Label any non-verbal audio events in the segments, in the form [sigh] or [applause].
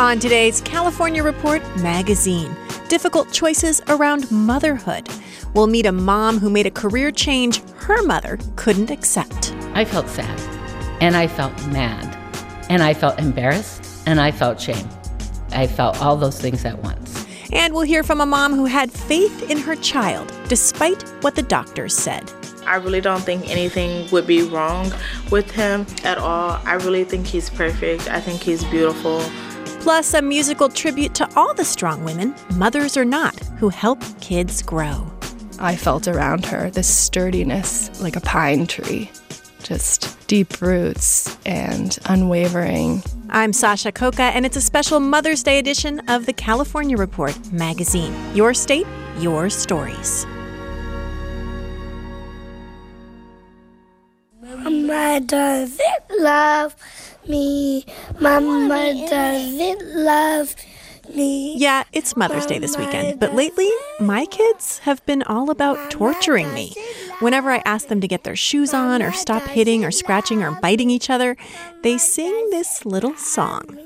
On today's California Report magazine, difficult choices around motherhood. We'll meet a mom who made a career change her mother couldn't accept. I felt sad, and I felt mad, and I felt embarrassed, and I felt shame. I felt all those things at once. And we'll hear from a mom who had faith in her child despite what the doctors said. I really don't think anything would be wrong with him at all. I really think he's perfect. I think he's beautiful. Plus, a musical tribute to all the strong women, mothers or not, who help kids grow. I felt around her this sturdiness like a pine tree, just deep roots and unwavering. I'm Sasha Khokha, and it's a special Mother's Day edition of the California Report magazine. Your state, your stories. Mama doesn't love me. Mama doesn't love me. Yeah, it's Mother's Day this weekend, but lately, my kids have been all about torturing me. Whenever I ask them to get their shoes on or stop hitting or scratching or biting each other, they sing this little song.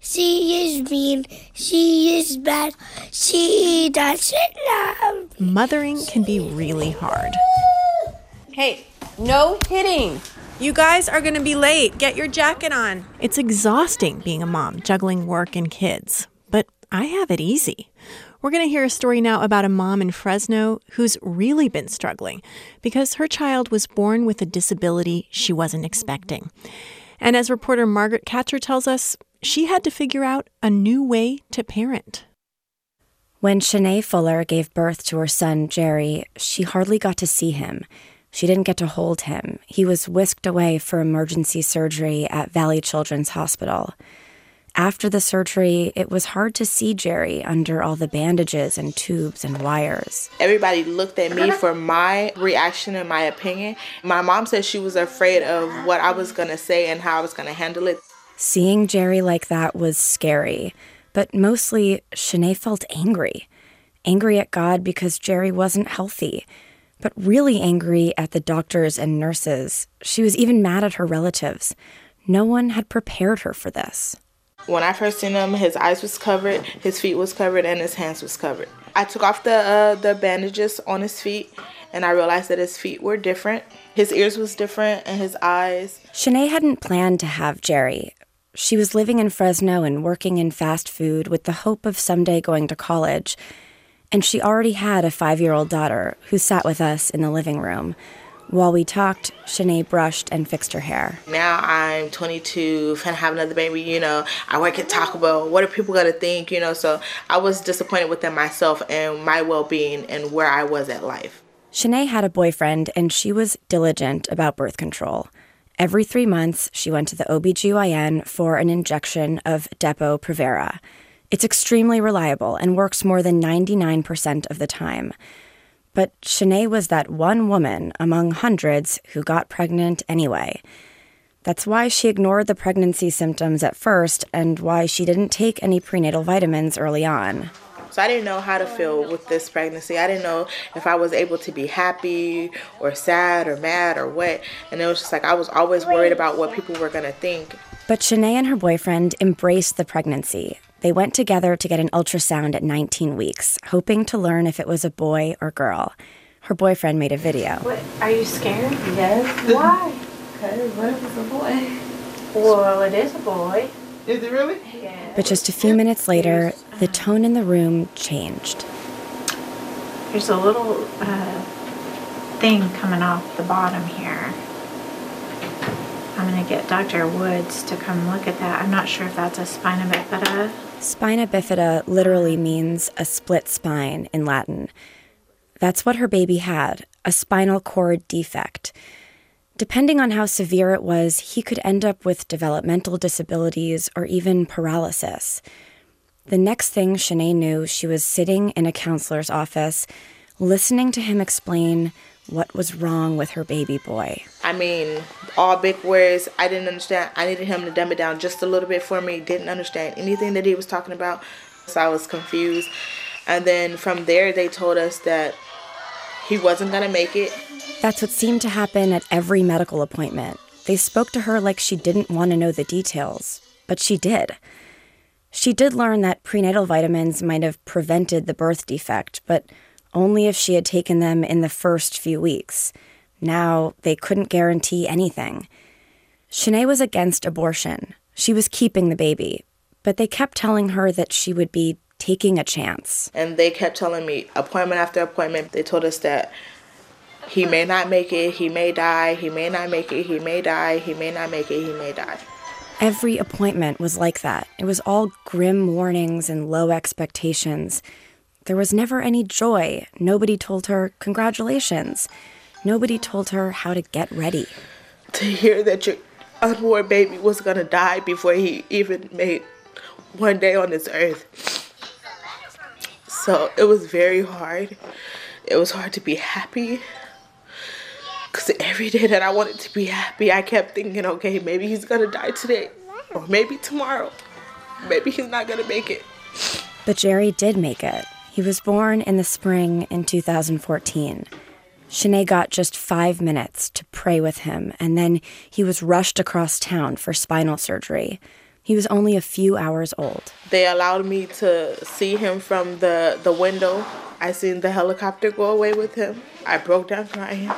She is mean. She is bad. She doesn't love. Mothering can be really hard. Hey, no hitting. You guys are going to be late. Get your jacket on. It's exhausting being a mom, juggling work and kids, but I have it easy. We're going to hear a story now about a mom in Fresno who's really been struggling because her child was born with a disability she wasn't expecting. And as reporter Margaret Katcher tells us, she had to figure out a new way to parent. When Shanae Fuller gave birth to her son, Jerry, she hardly got to see him. She didn't get to hold him. He was whisked away for emergency surgery at Valley Children's Hospital. After the surgery, it was hard to see Jerry under all the bandages and tubes and wires. Everybody looked at me for my reaction and my opinion. My mom said she was afraid of what I was going to say and how I was going to handle it. Seeing Jerry like that was scary, but mostly, Shanae felt angry. Angry at God because Jerry wasn't healthy but really angry at the doctors and nurses. She was even mad at her relatives. No one had prepared her for this. When I first seen him, his eyes was covered, his feet was covered, and his hands was covered. I took off the uh, the bandages on his feet, and I realized that his feet were different. His ears was different, and his eyes. Shanae hadn't planned to have Jerry. She was living in Fresno and working in fast food with the hope of someday going to college and she already had a five year old daughter who sat with us in the living room. While we talked, Shanae brushed and fixed her hair. Now I'm 22, finna have another baby, you know. I work at Taco Bell. What are people gonna think, you know? So I was disappointed within myself and my well being and where I was at life. Shanae had a boyfriend and she was diligent about birth control. Every three months, she went to the OBGYN for an injection of Depo Provera. It's extremely reliable and works more than 99% of the time. But Shanae was that one woman among hundreds who got pregnant anyway. That's why she ignored the pregnancy symptoms at first and why she didn't take any prenatal vitamins early on. So I didn't know how to feel with this pregnancy. I didn't know if I was able to be happy or sad or mad or what. And it was just like I was always worried about what people were going to think. But Shanae and her boyfriend embraced the pregnancy. They went together to get an ultrasound at 19 weeks, hoping to learn if it was a boy or girl. Her boyfriend made a video. What, are you scared? Yes. Why? Because what if it's a boy? Well, it is a boy. Is it really? Yeah. But just a few minutes later, the tone in the room changed. There's a little uh, thing coming off the bottom here. I'm going to get Dr. Woods to come look at that. I'm not sure if that's a spina bifida. Spina bifida literally means a split spine in Latin. That's what her baby had a spinal cord defect. Depending on how severe it was, he could end up with developmental disabilities or even paralysis. The next thing Shanae knew, she was sitting in a counselor's office, listening to him explain what was wrong with her baby boy. I mean, all big words. I didn't understand. I needed him to dumb it down just a little bit for me. Didn't understand anything that he was talking about. So I was confused. And then from there, they told us that he wasn't going to make it. That's what seemed to happen at every medical appointment. They spoke to her like she didn't want to know the details, but she did. She did learn that prenatal vitamins might have prevented the birth defect, but only if she had taken them in the first few weeks. Now they couldn't guarantee anything. Shanae was against abortion. She was keeping the baby, but they kept telling her that she would be taking a chance. And they kept telling me, appointment after appointment, they told us that he may not make it, he may die, he may not make it, he may die, he may not make it, he may die. Every appointment was like that. It was all grim warnings and low expectations. There was never any joy. Nobody told her, Congratulations. Nobody told her how to get ready. To hear that your unborn baby was gonna die before he even made one day on this earth. So it was very hard. It was hard to be happy. Because every day that I wanted to be happy, I kept thinking, okay, maybe he's gonna die today. Or maybe tomorrow. Maybe he's not gonna make it. But Jerry did make it. He was born in the spring in 2014. Shanae got just five minutes to pray with him, and then he was rushed across town for spinal surgery. He was only a few hours old. They allowed me to see him from the, the window. I seen the helicopter go away with him. I broke down crying.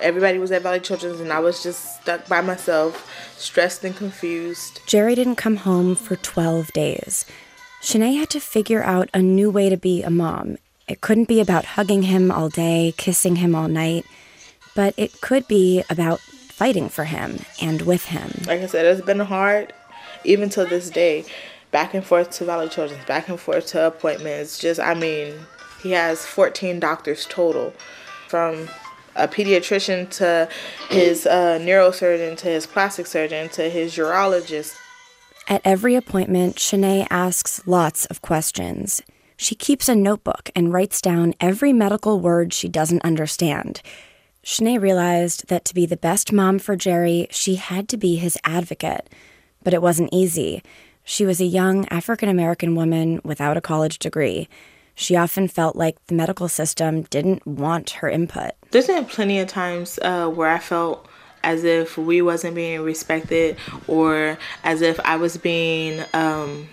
Everybody was at Valley Children's, and I was just stuck by myself, stressed and confused. Jerry didn't come home for 12 days. Shanae had to figure out a new way to be a mom. It couldn't be about hugging him all day, kissing him all night, but it could be about fighting for him and with him. Like I said, it's been hard, even to this day. Back and forth to Valley Children's, back and forth to appointments. Just, I mean, he has 14 doctors total from a pediatrician to his uh, neurosurgeon to his plastic surgeon to his urologist. At every appointment, Shanae asks lots of questions. She keeps a notebook and writes down every medical word she doesn't understand. Shanae realized that to be the best mom for Jerry, she had to be his advocate. But it wasn't easy. She was a young African American woman without a college degree. She often felt like the medical system didn't want her input. There's been plenty of times uh, where I felt as if we wasn't being respected or as if I was being um,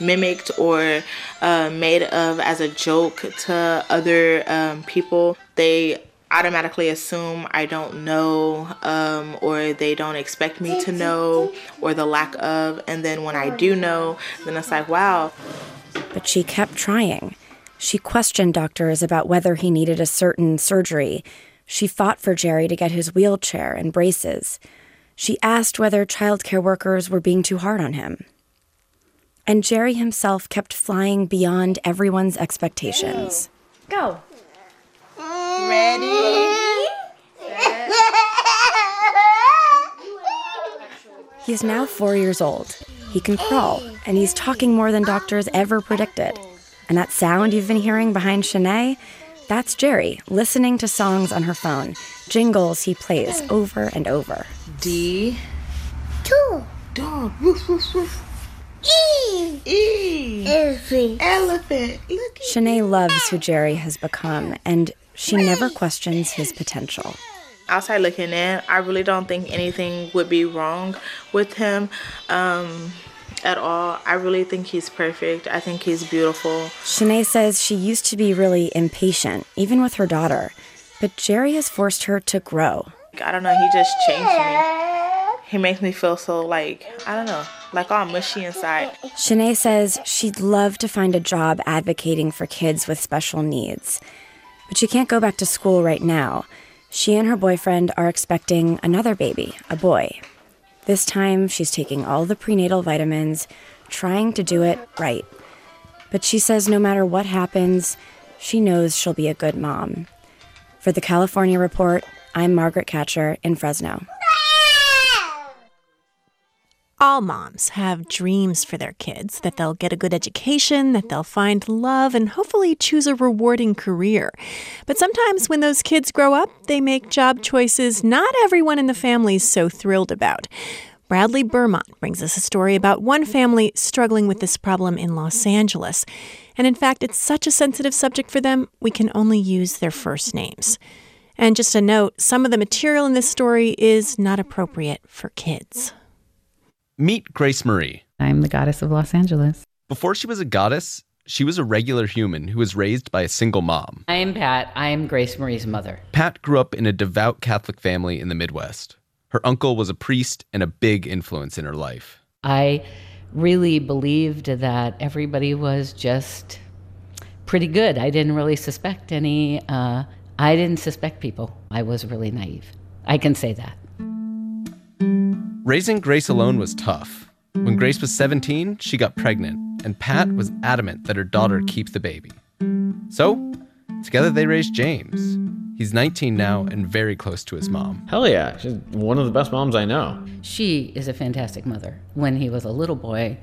mimicked or uh, made of as a joke to other um, people. They automatically assume I don't know um, or they don't expect me to know or the lack of. And then when I do know, then it's like, wow. But she kept trying. She questioned doctors about whether he needed a certain surgery. She fought for Jerry to get his wheelchair and braces. She asked whether childcare workers were being too hard on him. And Jerry himself kept flying beyond everyone's expectations. Go. Ready? He is now four years old. He can crawl, and he's talking more than doctors ever predicted. And that sound you've been hearing behind Shanae, That's Jerry, listening to songs on her phone, jingles he plays over and over. D. Two. Dog. Woof, woof, woof. E. E. Elephant. Elephant. Look. Shanae loves who Jerry has become, and she never questions his potential. Outside looking in, I really don't think anything would be wrong with him um, at all. I really think he's perfect. I think he's beautiful. Shanae says she used to be really impatient, even with her daughter, but Jerry has forced her to grow. I don't know, he just changed me. He makes me feel so like, I don't know, like all mushy inside. Shanae says she'd love to find a job advocating for kids with special needs, but she can't go back to school right now. She and her boyfriend are expecting another baby, a boy. This time, she's taking all the prenatal vitamins, trying to do it right. But she says no matter what happens, she knows she'll be a good mom. For the California Report, I'm Margaret Catcher in Fresno. All moms have dreams for their kids that they'll get a good education, that they'll find love, and hopefully choose a rewarding career. But sometimes when those kids grow up, they make job choices not everyone in the family is so thrilled about. Bradley Burmont brings us a story about one family struggling with this problem in Los Angeles. And in fact, it's such a sensitive subject for them, we can only use their first names. And just a note some of the material in this story is not appropriate for kids. Meet Grace Marie. I'm the goddess of Los Angeles. Before she was a goddess, she was a regular human who was raised by a single mom. I am Pat. I am Grace Marie's mother. Pat grew up in a devout Catholic family in the Midwest. Her uncle was a priest and a big influence in her life. I really believed that everybody was just pretty good. I didn't really suspect any, uh, I didn't suspect people. I was really naive. I can say that. Raising Grace alone was tough. When Grace was 17, she got pregnant, and Pat was adamant that her daughter keep the baby. So, together they raised James. He's 19 now and very close to his mom. Hell yeah, she's one of the best moms I know. She is a fantastic mother. When he was a little boy,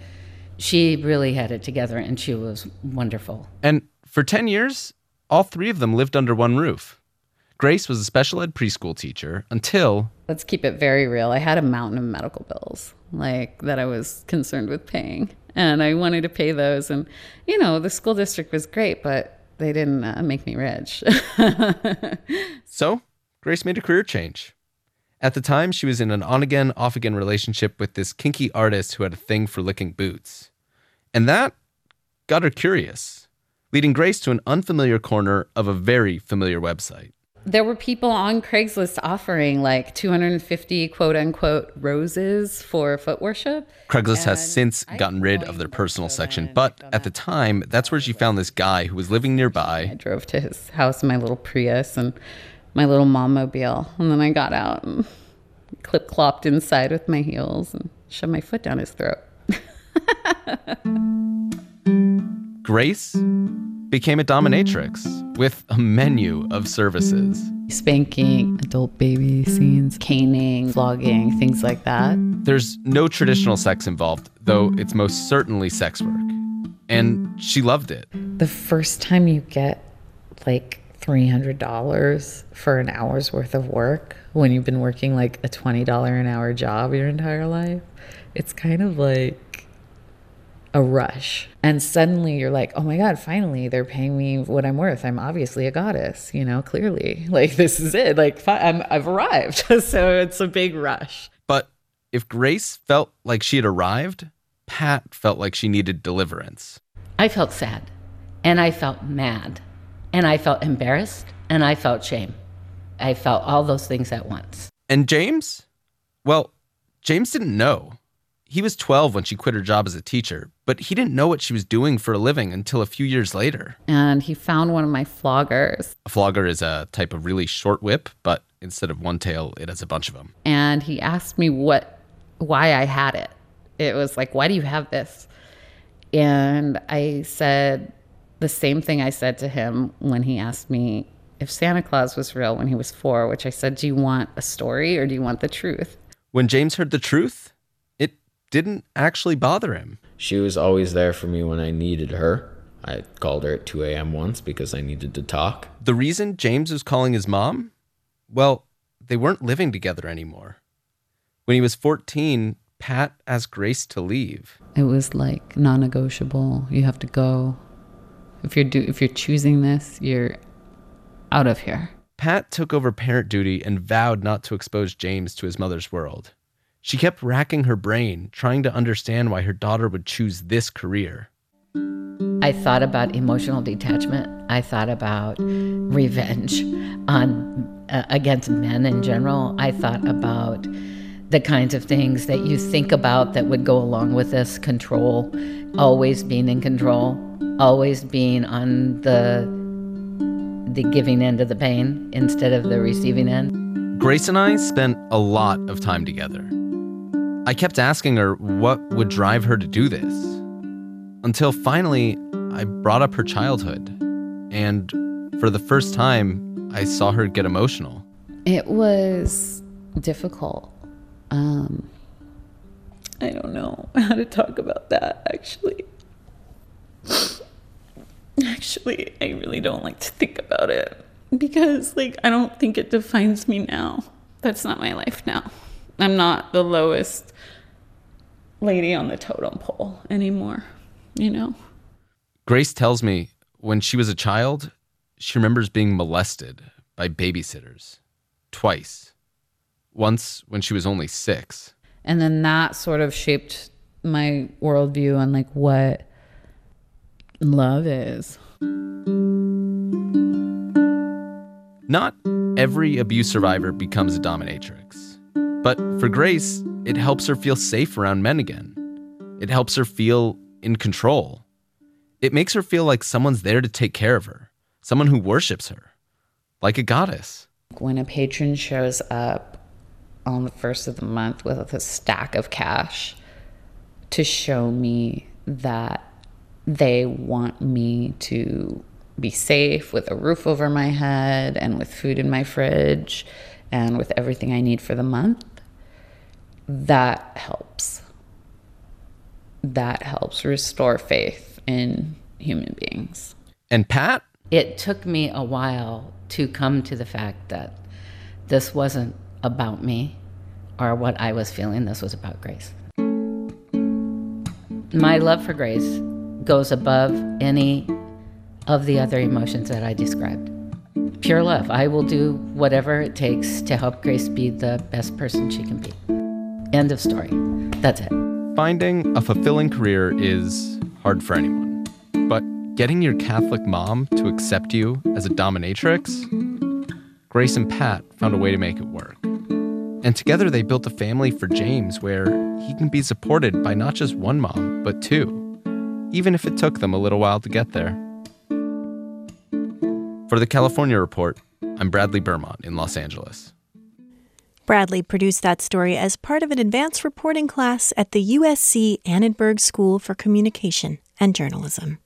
she really had it together and she was wonderful. And for 10 years, all three of them lived under one roof. Grace was a special ed preschool teacher until. Let's keep it very real. I had a mountain of medical bills, like that I was concerned with paying. And I wanted to pay those. And, you know, the school district was great, but they didn't uh, make me rich. [laughs] so, Grace made a career change. At the time, she was in an on again, off again relationship with this kinky artist who had a thing for licking boots. And that got her curious, leading Grace to an unfamiliar corner of a very familiar website there were people on Craigslist offering like 250 quote unquote roses for foot worship. Craigslist has since gotten rid of their personal section, but at the time, that's where she found this guy who was living nearby. I drove to his house in my little Prius and my little mom mobile, and then I got out and clip clopped inside with my heels and shoved my foot down his throat. [laughs] Grace became a dominatrix with a menu of services. Spanking, adult baby scenes, caning, flogging, things like that. There's no traditional sex involved, though it's most certainly sex work. And she loved it. The first time you get like $300 for an hour's worth of work when you've been working like a $20 an hour job your entire life, it's kind of like a rush. And suddenly you're like, oh my God, finally they're paying me what I'm worth. I'm obviously a goddess, you know, clearly. [laughs] Like, this is it. Like, I'm, I've arrived. [laughs] so it's a big rush. But if Grace felt like she had arrived, Pat felt like she needed deliverance. I felt sad and I felt mad and I felt embarrassed and I felt shame. I felt all those things at once. And James? Well, James didn't know. He was 12 when she quit her job as a teacher, but he didn't know what she was doing for a living until a few years later. And he found one of my floggers. A flogger is a type of really short whip, but instead of one tail, it has a bunch of them. And he asked me what why I had it. It was like, "Why do you have this?" And I said the same thing I said to him when he asked me if Santa Claus was real when he was 4, which I said, "Do you want a story or do you want the truth?" When James heard the truth, didn't actually bother him. She was always there for me when I needed her. I called her at 2 a.m. once because I needed to talk. The reason James was calling his mom? Well, they weren't living together anymore. When he was 14, Pat asked Grace to leave. It was like non-negotiable. You have to go. If you're do if you're choosing this, you're out of here. Pat took over parent duty and vowed not to expose James to his mother's world. She kept racking her brain, trying to understand why her daughter would choose this career. I thought about emotional detachment. I thought about revenge on uh, against men in general. I thought about the kinds of things that you think about that would go along with this control, always being in control, always being on the the giving end of the pain instead of the receiving end. Grace and I spent a lot of time together. I kept asking her what would drive her to do this. Until finally, I brought up her childhood. And for the first time, I saw her get emotional. It was difficult. Um, I don't know [laughs] how to talk about that actually. [sighs] Actually, I really don't like to think about it because, like, I don't think it defines me now. That's not my life now. I'm not the lowest lady on the totem pole anymore, you know? Grace tells me when she was a child, she remembers being molested by babysitters twice. Once when she was only six. And then that sort of shaped my worldview on like what love is. Not every abuse survivor becomes a dominatrix. But for Grace, it helps her feel safe around men again. It helps her feel in control. It makes her feel like someone's there to take care of her, someone who worships her, like a goddess. When a patron shows up on the first of the month with a stack of cash to show me that they want me to be safe with a roof over my head and with food in my fridge and with everything I need for the month, that helps. That helps restore faith in human beings. And Pat? It took me a while to come to the fact that this wasn't about me or what I was feeling, this was about Grace. My love for Grace goes above any of the other emotions that I described. Pure love. I will do whatever it takes to help Grace be the best person she can be. End of story. That's it. Finding a fulfilling career is hard for anyone. But getting your Catholic mom to accept you as a dominatrix, Grace and Pat found a way to make it work. And together they built a family for James where he can be supported by not just one mom, but two, even if it took them a little while to get there. For the California Report, I'm Bradley Bermont in Los Angeles. Bradley produced that story as part of an advanced reporting class at the USC Annenberg School for Communication and Journalism.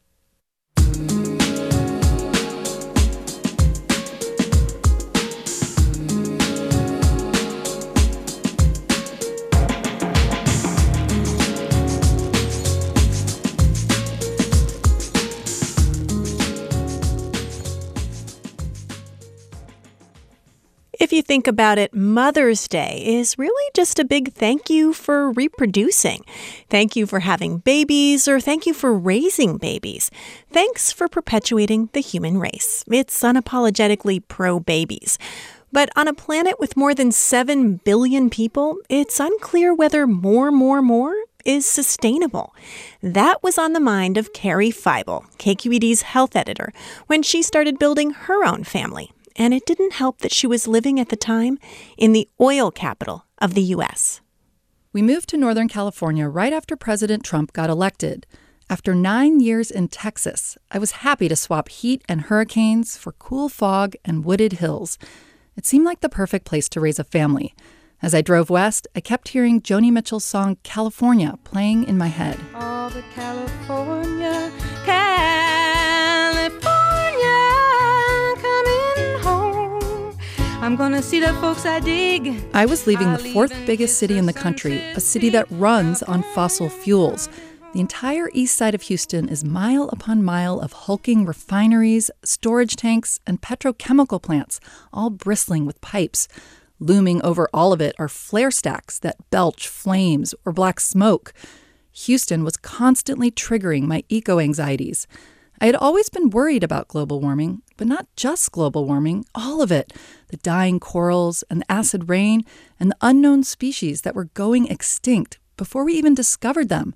Think about it, Mother's Day is really just a big thank you for reproducing. Thank you for having babies, or thank you for raising babies. Thanks for perpetuating the human race. It's unapologetically pro babies. But on a planet with more than 7 billion people, it's unclear whether more, more, more is sustainable. That was on the mind of Carrie Feibel, KQED's health editor, when she started building her own family and it didn't help that she was living at the time in the oil capital of the U.S. We moved to Northern California right after President Trump got elected. After nine years in Texas, I was happy to swap heat and hurricanes for cool fog and wooded hills. It seemed like the perfect place to raise a family. As I drove west, I kept hearing Joni Mitchell's song California playing in my head. All the California, California. I'm gonna see the folks I dig. I was leaving the fourth biggest city in the country, a city that runs on fossil fuels. The entire east side of Houston is mile upon mile of hulking refineries, storage tanks, and petrochemical plants, all bristling with pipes. Looming over all of it are flare stacks that belch flames or black smoke. Houston was constantly triggering my eco anxieties. I had always been worried about global warming, but not just global warming, all of it the dying corals and the acid rain and the unknown species that were going extinct before we even discovered them.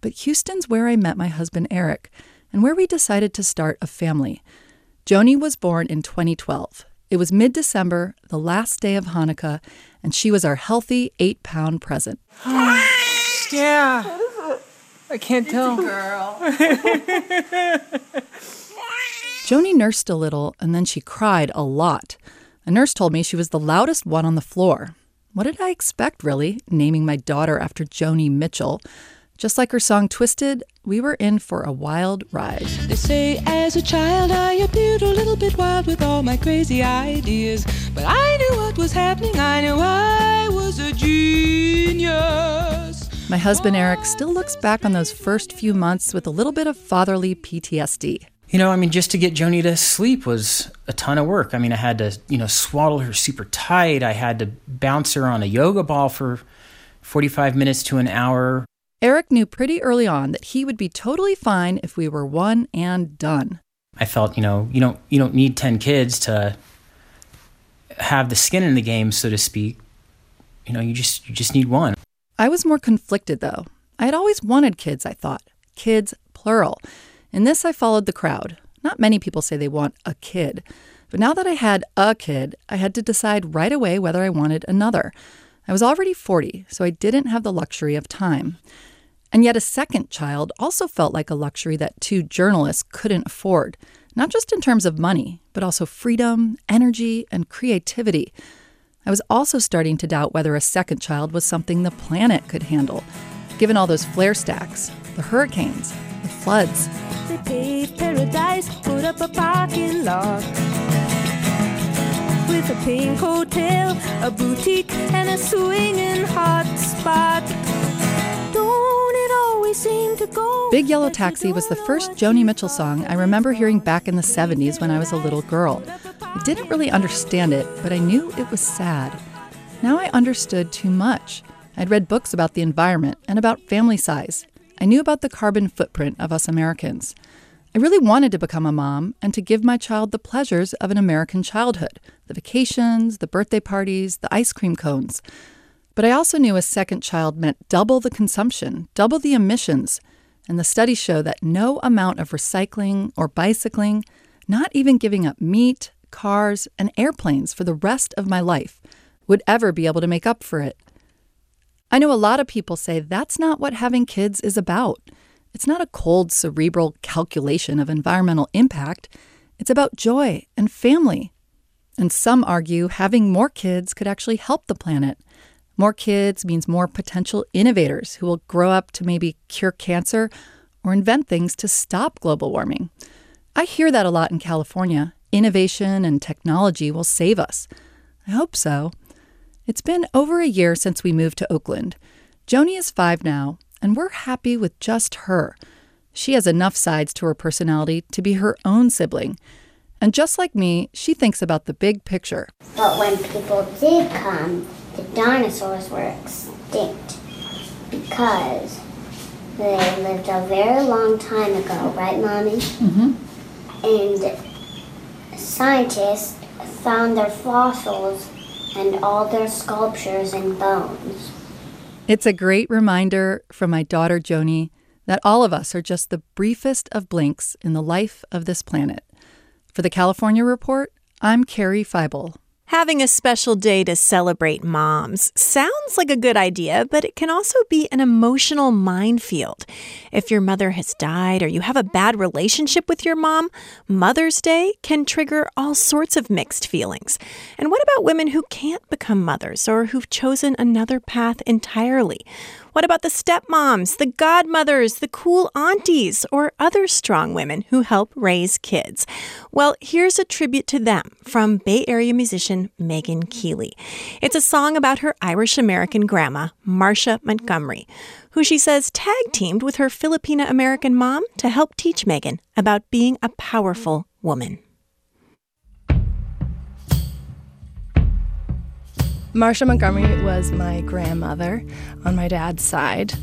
But Houston's where I met my husband Eric and where we decided to start a family. Joni was born in 2012. It was mid December, the last day of Hanukkah, and she was our healthy eight pound present. [gasps] yeah. I can't tell. girl. [laughs] Joni nursed a little and then she cried a lot. A nurse told me she was the loudest one on the floor. What did I expect, really, naming my daughter after Joni Mitchell? Just like her song Twisted, we were in for a wild ride. They say as a child I appeared a little bit wild with all my crazy ideas. But I knew what was happening, I knew I was a genius. My husband Eric still looks back on those first few months with a little bit of fatherly PTSD. You know, I mean, just to get Joni to sleep was a ton of work. I mean, I had to, you know, swaddle her super tight. I had to bounce her on a yoga ball for 45 minutes to an hour. Eric knew pretty early on that he would be totally fine if we were one and done. I felt, you know, you don't you don't need 10 kids to have the skin in the game, so to speak. You know, you just you just need one. I was more conflicted though. I had always wanted kids, I thought. Kids, plural. In this, I followed the crowd. Not many people say they want a kid. But now that I had a kid, I had to decide right away whether I wanted another. I was already 40, so I didn't have the luxury of time. And yet, a second child also felt like a luxury that two journalists couldn't afford, not just in terms of money, but also freedom, energy, and creativity. I was also starting to doubt whether a second child was something the planet could handle, given all those flare stacks, the hurricanes, the floods. They paved paradise, put up a parking lot. With a pink hotel, a boutique, and a swinging hot spot. Don't it always seem to go? Big Yellow Taxi was the first Joni Mitchell song I remember hearing back in the 70s when I was a little girl. I didn't really understand it, but I knew it was sad. Now I understood too much. I'd read books about the environment and about family size. I knew about the carbon footprint of us Americans. I really wanted to become a mom and to give my child the pleasures of an American childhood the vacations, the birthday parties, the ice cream cones. But I also knew a second child meant double the consumption, double the emissions. And the studies show that no amount of recycling or bicycling, not even giving up meat, cars, and airplanes for the rest of my life, would ever be able to make up for it. I know a lot of people say that's not what having kids is about. It's not a cold, cerebral calculation of environmental impact. It's about joy and family. And some argue having more kids could actually help the planet. More kids means more potential innovators who will grow up to maybe cure cancer or invent things to stop global warming. I hear that a lot in California. Innovation and technology will save us. I hope so. It's been over a year since we moved to Oakland. Joni is five now, and we're happy with just her. She has enough sides to her personality to be her own sibling. And just like me, she thinks about the big picture. But when people did come, the dinosaurs were extinct because they lived a very long time ago, right, Mommy? Mm-hmm. And scientists found their fossils and all their sculptures and bones. It's a great reminder from my daughter Joni that all of us are just the briefest of blinks in the life of this planet. For the California Report, I'm Carrie Feibel. Having a special day to celebrate moms sounds like a good idea, but it can also be an emotional minefield. If your mother has died or you have a bad relationship with your mom, Mother's Day can trigger all sorts of mixed feelings. And what about women who can't become mothers or who've chosen another path entirely? What about the stepmoms, the godmothers, the cool aunties, or other strong women who help raise kids? Well, here's a tribute to them from Bay Area musician Megan Keeley. It's a song about her Irish American grandma, Marcia Montgomery, who she says tag teamed with her Filipina American mom to help teach Megan about being a powerful woman. Marcia Montgomery was my grandmother on my dad's side.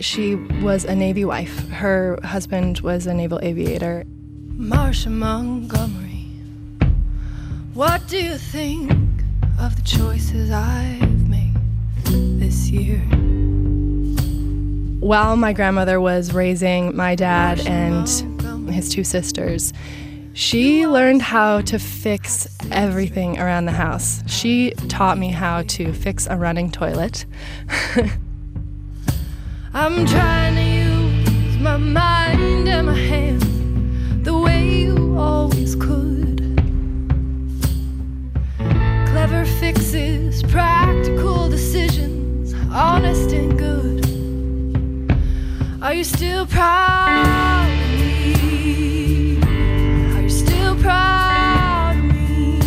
She was a Navy wife. Her husband was a naval aviator. Marcia Montgomery, what do you think of the choices I've made this year? While my grandmother was raising my dad and his two sisters, she learned how to fix everything around the house. She taught me how to fix a running toilet. [laughs] I'm trying to use my mind and my hands the way you always could. Clever fixes, practical decisions, honest and good. Are you still proud of me? Are you still proud of me?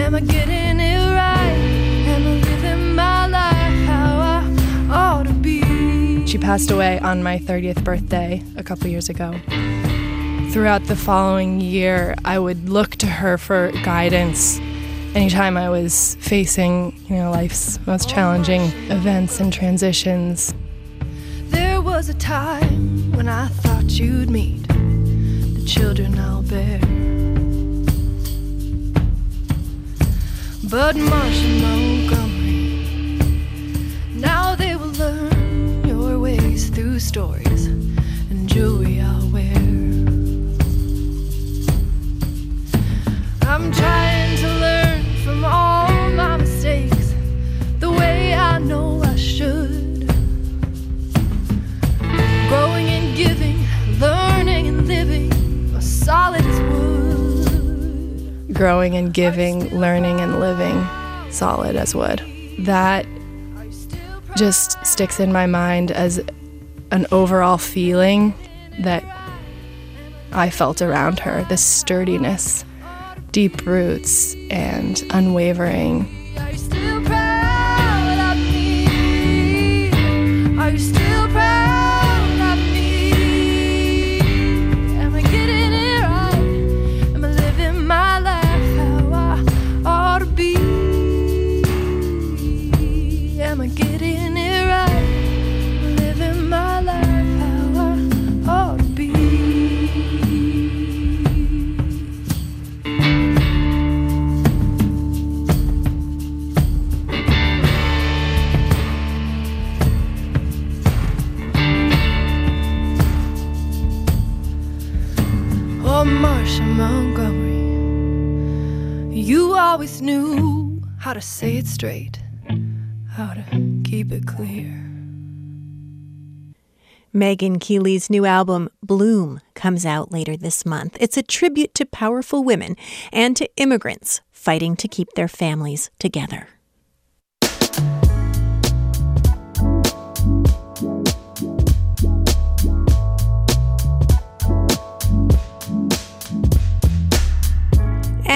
Am I getting it right? Am I living my life how I ought to be? She passed away on my 30th birthday a couple years ago. Throughout the following year, I would look to her for guidance anytime I was facing, you know, life's most challenging events and transitions. There was a time when I thought you'd meet children I'll bear. But Marcia Montgomery, now they will learn your ways through stories and jewelry I'll wear. I'm trying to learn from all my mistakes the way I know Growing and giving, learning and living, solid as wood. That just sticks in my mind as an overall feeling that I felt around her this sturdiness, deep roots, and unwavering. Straight, how to keep it clear. Megan Keeley's new album, Bloom, comes out later this month. It's a tribute to powerful women and to immigrants fighting to keep their families together.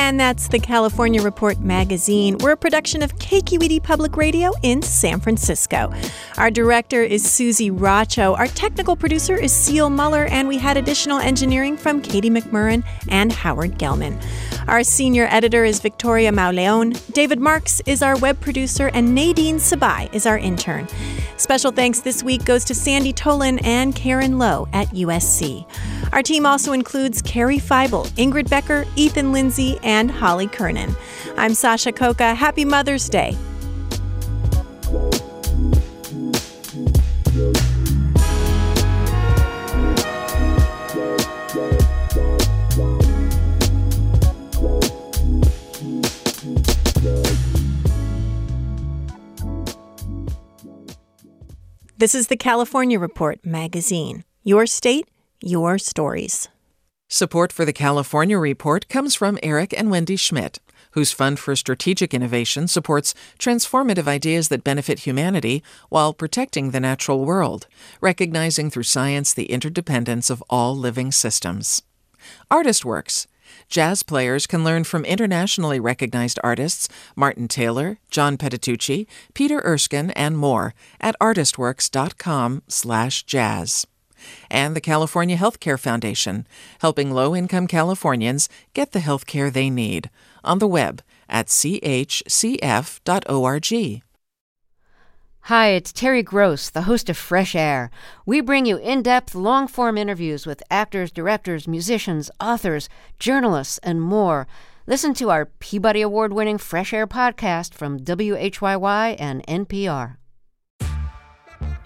And that's the California Report magazine. We're a production of KQED Public Radio in San Francisco. Our director is Susie Racho. Our technical producer is Seal Muller, and we had additional engineering from Katie McMurran and Howard Gelman. Our senior editor is Victoria Mauleon. David Marks is our web producer, and Nadine Sabai is our intern. Special thanks this week goes to Sandy Tolan and Karen Lowe at USC. Our team also includes Carrie Feibel, Ingrid Becker, Ethan Lindsay, and Holly Kernan. I'm Sasha Khokha. Happy Mother's Day. This is the California Report magazine. Your state, your stories. Support for the California Report comes from Eric and Wendy Schmidt. whose Fund for Strategic Innovation supports transformative ideas that benefit humanity while protecting the natural world, recognizing through science the interdependence of all living systems. ArtistWorks. Jazz players can learn from internationally recognized artists Martin Taylor, John Patitucci, Peter Erskine, and more at artistworks.com/jazz and the California Healthcare Foundation, helping low income Californians get the health care they need on the web at chcf.org. Hi, it's Terry Gross, the host of Fresh Air. We bring you in depth, long form interviews with actors, directors, musicians, authors, journalists, and more. Listen to our Peabody Award winning Fresh Air podcast from WHYY and NPR.